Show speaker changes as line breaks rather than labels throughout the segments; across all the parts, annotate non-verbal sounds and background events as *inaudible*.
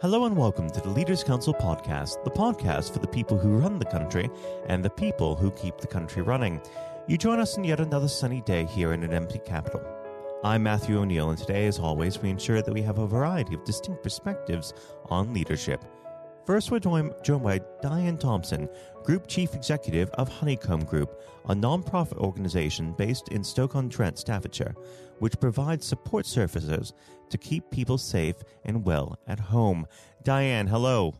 Hello and welcome to the Leaders Council podcast, the podcast for the people who run the country and the people who keep the country running. You join us in yet another sunny day here in an empty capital. I'm Matthew O'Neill, and today, as always, we ensure that we have a variety of distinct perspectives on leadership. First, we're joined, by Diane Thompson, Group Chief Executive of Honeycomb Group, a non-profit organisation based in Stoke-on-Trent, Staffordshire, which provides support services to keep people safe and well at home. Diane, hello.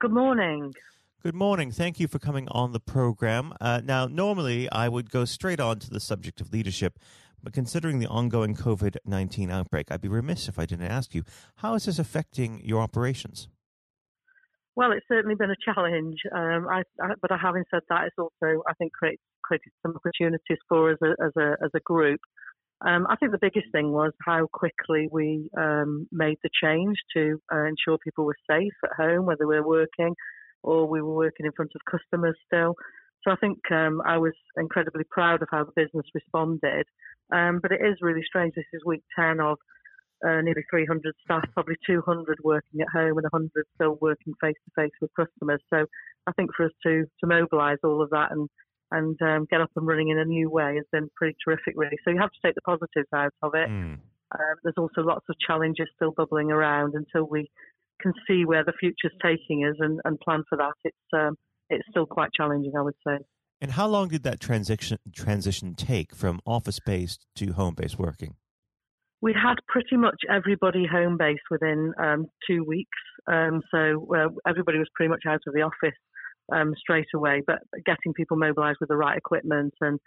Good morning.
Good morning. Thank you for coming on the program. Uh, now, normally I would go straight on to the subject of leadership, but considering the ongoing COVID 19 outbreak, I'd be remiss if I didn't ask you how is this affecting your operations?
Well, it's certainly been a challenge, um, I, I, but having said that, it's also I think created, created some opportunities for us as a, as a group. Um, I think the biggest thing was how quickly we um, made the change to uh, ensure people were safe at home, whether we were working or we were working in front of customers still. So I think um, I was incredibly proud of how the business responded. Um, but it is really strange. This is week 10 of uh, nearly 300 staff, probably 200 working at home and 100 still working face to face with customers. So I think for us to to mobilise all of that and and um, get up and running in a new way has been pretty terrific, really. So you have to take the positives out of it. Mm. there's also lots of challenges still bubbling around until we can see where the future's taking us and, and plan for that. It's um, it's still quite challenging, I would say.
And how long did that transition transition take from office based to home based working?
We had pretty much everybody home based within um, two weeks. Um, so uh, everybody was pretty much out of the office um, straight away. But getting people mobilised with the right equipment and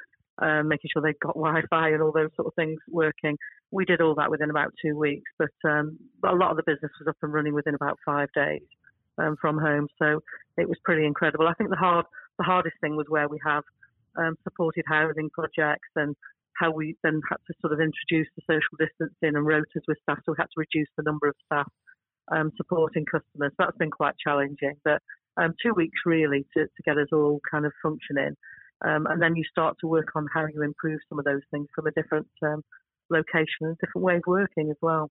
uh, making sure they got Wi-Fi and all those sort of things working, we did all that within about two weeks. But, um, a lot of the business was up and running within about five days um, from home. So it was pretty incredible. I think the hard the hardest thing was where we have um, supported housing projects and how we then had to sort of introduce the social distancing and rotas with staff, so we had to reduce the number of staff um, supporting customers. That's been quite challenging, but um, two weeks really to, to, get us all kind of functioning. Um, and then you start to work on how you improve some of those things from a different um, location and different way of working as well.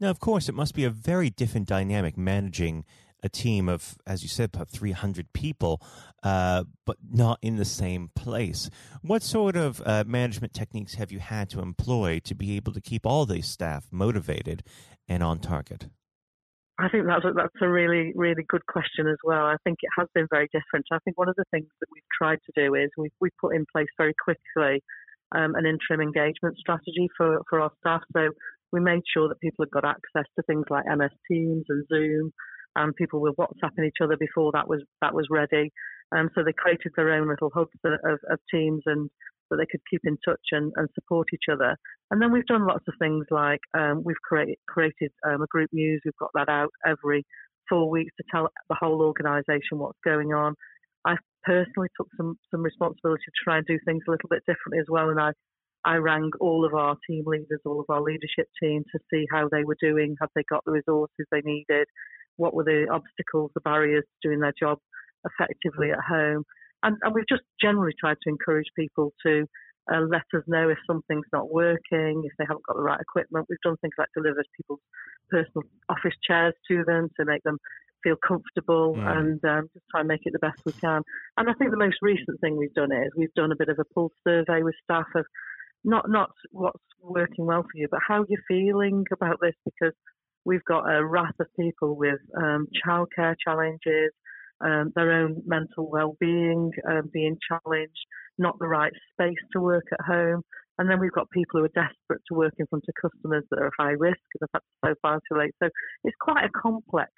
Now, of course, it must be a very different dynamic managing a team of, as you said, about 300 people, uh, but not in the same place. What sort of uh, management techniques have you had to employ to be able to keep all these staff motivated and on target?
I think that's a, that's a really, really good question as well. I think it has been very different. I think one of the things that we've tried to do is we've, we put in place very quickly um, an interim engagement strategy for, for our staff. So we made sure that people had got access to things like MS Teams and Zoom and people were WhatsApping each other before that was that was ready. Um, so they created their own little hubs of, of teams and so they could keep in touch and, and, support each other. And then we've done lots of things like um, we've create, created um, a group news. We've got that out every four weeks to tell the whole organisation what's going on. I personally took some some responsibility to try and do things a little bit differently as well, and I I rang all of our team leaders, all of our leadership team to see how they were doing, have they got the resources they needed, what were the obstacles, the barriers to doing their job effectively at home. And, and we've just generally tried to encourage people to uh, let us know if something's not working, if they haven't got the right equipment. We've done things like deliver people's personal office chairs to them to make them feel comfortable mm. and um, just try and make it the best we can. And I think the most recent thing we've done is we've done a bit of a pulse survey with staff of not not what's working well for you, but how you're feeling about this because We've got a raft of people with um, childcare challenges, um, their own mental well-being um, being challenged, not the right space to work at home, and then we've got people who are desperate to work in front of customers that are high risk and have had to so isolate. So it's quite a complex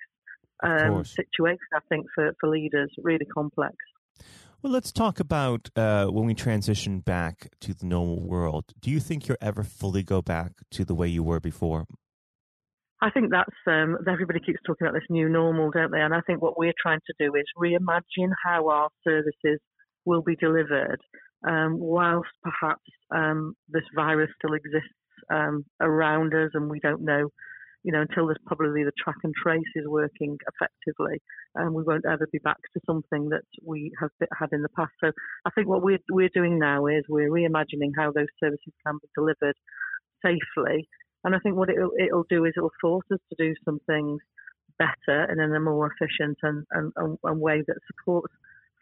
um, situation, I think, for, for leaders, really complex.
Well, let's talk about uh, when we transition back to the normal world. Do you think you'll ever fully go back to the way you were before?
I think that's um, everybody keeps talking about this new normal, don't they? And I think what we're trying to do is reimagine how our services will be delivered, um, whilst perhaps um, this virus still exists um, around us, and we don't know, you know, until there's probably the track and trace is working effectively, and um, we won't ever be back to something that we have had in the past. So I think what we're we're doing now is we're reimagining how those services can be delivered safely and I think what it'll, it'll do is it'll force us to do some things better and in a more efficient and, and, and way that supports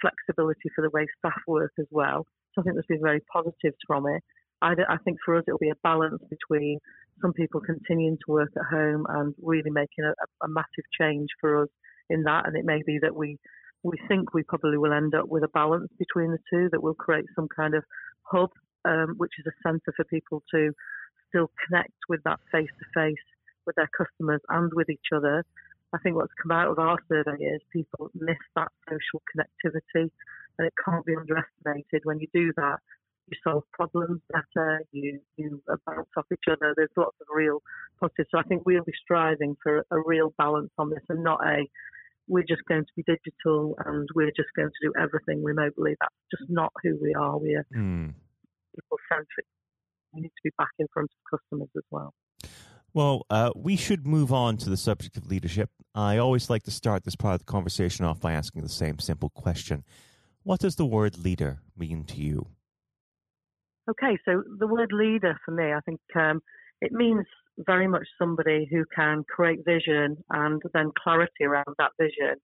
flexibility for the way staff work as well. So I think there's been very positives from it. I, I think for us it'll be a balance between some people continuing to work at home and really making a, a massive change for us in that. And it may be that we we think we probably will end up with a balance between the two that will create some kind of hub, um, which is a centre for people to still connect with that face to face with their customers and with each other. I think what's come out of our survey is people miss that social connectivity, and it can't be underestimated. When you do that, you solve problems better, you you bounce off each other. There's lots of real positives. So I think we'll be striving for a real balance on this, and not a we're just going to be digital and we're just going to do everything remotely. That's just not who we are. We're mm. people centric. We need to be back in front of customers as well.
Well, uh, we should move on to the subject of leadership. I always like to start this part of the conversation off by asking the same simple question What does the word leader mean to you?
Okay, so the word leader for me, I think um, it means very much somebody who can create vision and then clarity around that vision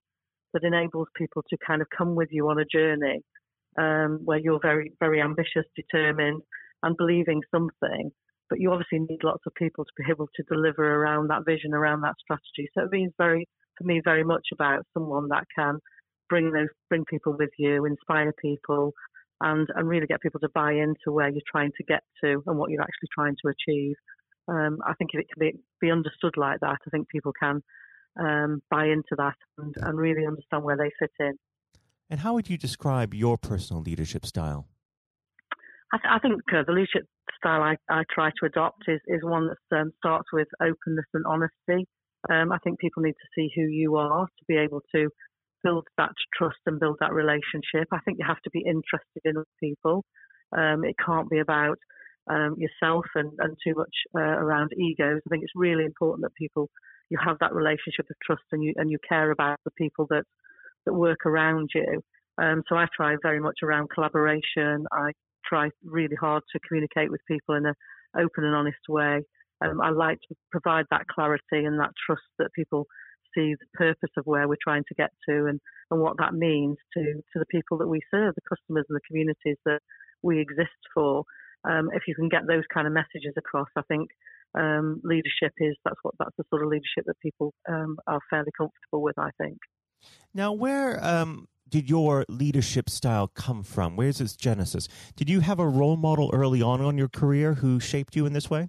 that enables people to kind of come with you on a journey um, where you're very, very ambitious, determined, and believing something. But you obviously need lots of people to be able to deliver around that vision, around that strategy. So it means very, for me, very much about someone that can bring those, bring people with you, inspire people, and, and really get people to buy into where you're trying to get to and what you're actually trying to achieve. Um, I think if it can be, be understood like that, I think people can um, buy into that and, and really understand where they fit in.
And how would you describe your personal leadership style?
I, I think uh, the leadership style I, I, try to adopt is, is one that um, starts with openness and honesty. Um, I think people need to see who you are to be able to build that trust and build that relationship. I think you have to be interested in people. Um, it can't be about um, yourself and, and too much uh, around egos. I think it's really important that people you have that relationship of trust and you and you care about the people that that work around you. Um, so I try very much around collaboration. I try really hard to communicate with people in an open and honest way. Um, I like to provide that clarity and that trust that people see the purpose of where we're trying to get to and, and what that means to, to the people that we serve, the customers and the communities that we exist for. Um, if you can get those kind of messages across, I think um, leadership is that's what that's the sort of leadership that people um, are fairly comfortable with. I think.
Now, where um, did your leadership style come from? Where's its genesis? Did you have a role model early on in your career who shaped you in this way?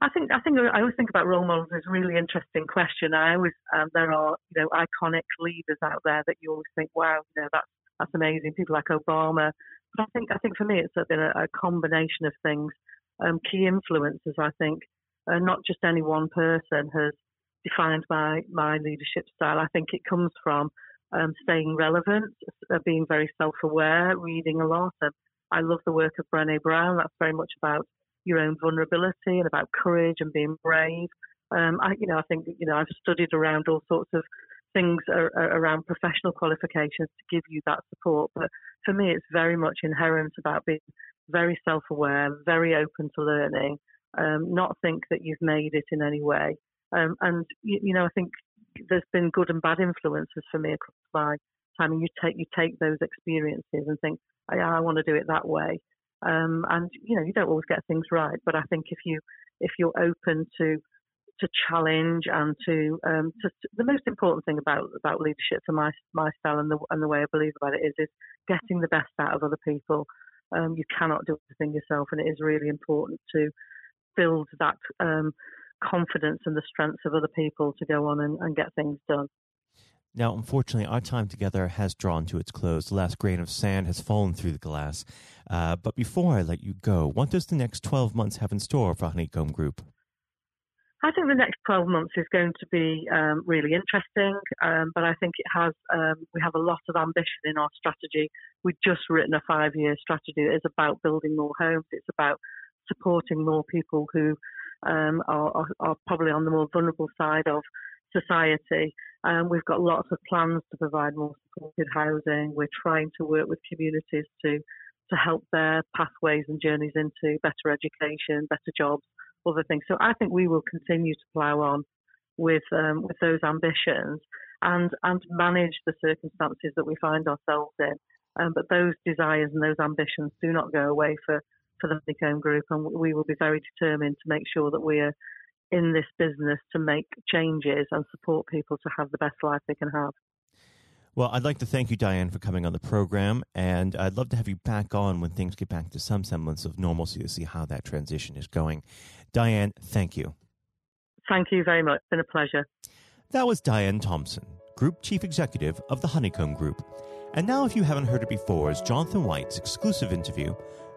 I think I think I always think about role models as a really interesting question. I always um, there are you know iconic leaders out there that you always think, wow, you know that's that's amazing. People like Obama. But I think I think for me it's been a, a combination of things. Um, key influences, I think, uh, not just any one person has defined my my leadership style. I think it comes from um, staying relevant, uh, being very self-aware, reading a lot. I love the work of Brené Brown. That's very much about your own vulnerability and about courage and being brave. Um, I, you know, I think you know I've studied around all sorts of things around professional qualifications to give you that support. But for me, it's very much inherent about being very self-aware, very open to learning, um, not think that you've made it in any way. Um, and you, you, know, I think there's been good and bad influences for me across my time. And you take you take those experiences and think, oh, I want to do it that way. Um, and you know, you don't always get things right, but I think if you if you're open to to challenge and to, um, to, the most important thing about about leadership for my my style and the and the way I believe about it is is getting the best out of other people. Um, you cannot do everything yourself, and it is really important to build that um, confidence and the strengths of other people to go on and, and get things done.
Now, unfortunately, our time together has drawn to its close. The last grain of sand has fallen through the glass. Uh, but before I let you go, what does the next 12 months have in store for Honeycomb Group?
I think the next 12 months is going to be um, really interesting, um, but I think it has, um, we have a lot of ambition in our strategy. We've just written a five year strategy that is about building more homes, it's about supporting more people who um, are, are, probably on the more vulnerable side of society. Um, we've got lots of plans to provide more supported housing. We're trying to work with communities to to help their pathways and journeys into better education, better jobs, other things. So I think we will continue to plough on with um, with those ambitions and and manage the circumstances that we find ourselves in. Um, but those desires and those ambitions do not go away for for the Honeycomb Group, and we will be very determined to make sure that we are in this business to make changes and support people to have the best life they can have.
Well, I'd like to thank you, Diane, for coming on the program, and I'd love to have you back on when things get back to some semblance of normalcy to see how that transition is going. Diane, thank you.
Thank you very much. It's been a pleasure.
That was Diane Thompson, Group Chief Executive of the Honeycomb Group. And now, if you haven't heard it before, is Jonathan White's exclusive interview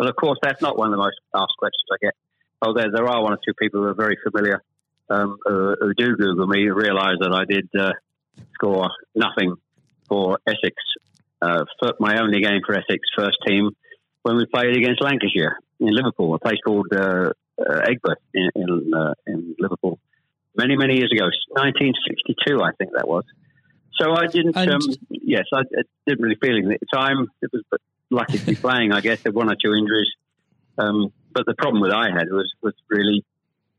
well, of course, that's not one of the most asked questions I get Although there, there are one or two people who are very familiar um, who, who, do Google me realise that I did uh, score nothing for Essex, uh, my only game for Essex first team when we played against Lancashire in Liverpool, a place called uh, uh Aigburth in, in, uh, in, Liverpool, many, many years ago, 1962, I think that was. So I didn't, um, yes, I, I, didn't really feel it at the time. It was lucky to be playing, I guess. There one or two injuries. Um, but the problem that I had was was really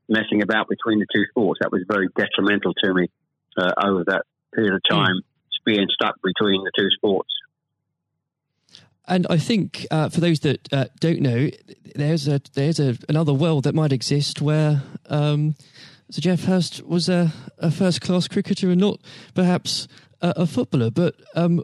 messing about between the two sports. That was very detrimental to me uh, over that period of time, mm. being stuck between the two sports.
And I think uh, for those that uh, don't know, there's a there's a, another world that might exist where um, Sir Geoff Hurst was a, a first class cricketer and not perhaps a, a footballer. But um,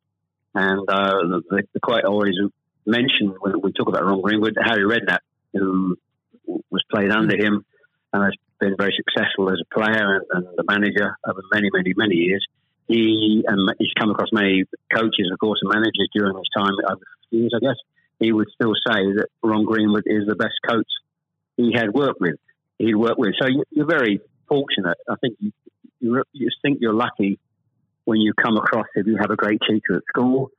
And uh, the, the quite always mentioned when we talk about Ron Greenwood, Harry Redknapp, who was played under him and has been very successful as a player and, and the manager over many, many, many years. He and he's come across many coaches, of course, and managers during his time over years. I guess he would still say that Ron Greenwood is the best coach he had worked with. He'd worked with. So you're very fortunate. I think you, you, you think you're lucky when you come across if you have a great teacher at school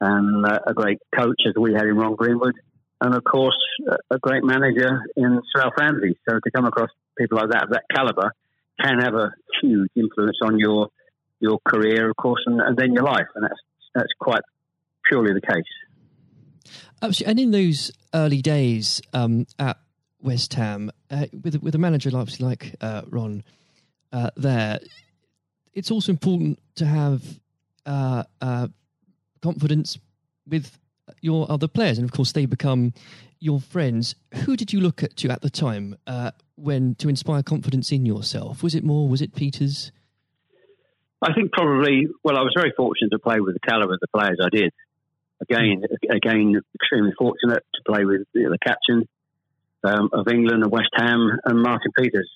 and uh, a great coach as we had in Ron Greenwood and of course a great manager in Alf Ramsey. So to come across people like that of that caliber can have a huge influence on your your career, of course, and, and then your life, and that's that's quite purely the case.
Absolutely. And in those early days um, at West Ham, uh, with with a manager like like uh, Ron uh, there, it's also important to have uh, uh, confidence with your other players, and of course they become your friends. Who did you look at to at the time uh, when to inspire confidence in yourself? Was it more? Was it Peters?
I think probably. Well, I was very fortunate to play with the caliber of the players I did. Again, again, extremely fortunate to play with the captain um, of England and West Ham and Martin Peters,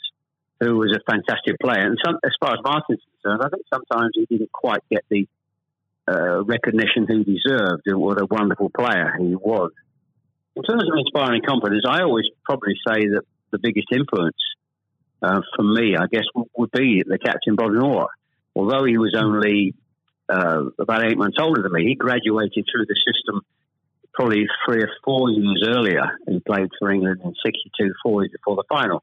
who was a fantastic player. And some, as far as Martin's concerned, I think sometimes he didn't quite get the uh, recognition he deserved and what a wonderful player he was. In terms of inspiring confidence, I always probably say that the biggest influence uh, for me, I guess, would be the captain Bob Moore. Although he was only uh, about eight months older than me, he graduated through the system probably three or four years earlier. He played for England in 62, four years before the final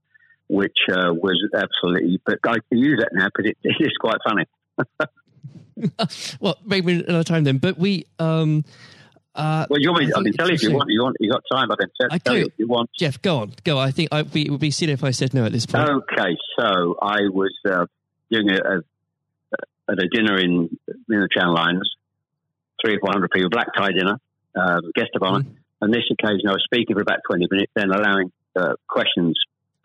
which uh, was absolutely. But I can use that now because it, *laughs* it is quite funny. *laughs*
well, maybe another time then. But we. Um,
uh, well, you want me, I, I can tell you if you want. You want. You got time? I can tell, I tell you if you want.
Geoff, go on. Go. I think I, it would be silly if I said no at this point.
Okay, so I was uh, doing a, a, at a dinner in in the Channel Islands, three or four hundred people, black tie dinner, um, guest of honor. Mm. And this occasion, I was speaking for about twenty minutes, then allowing uh, questions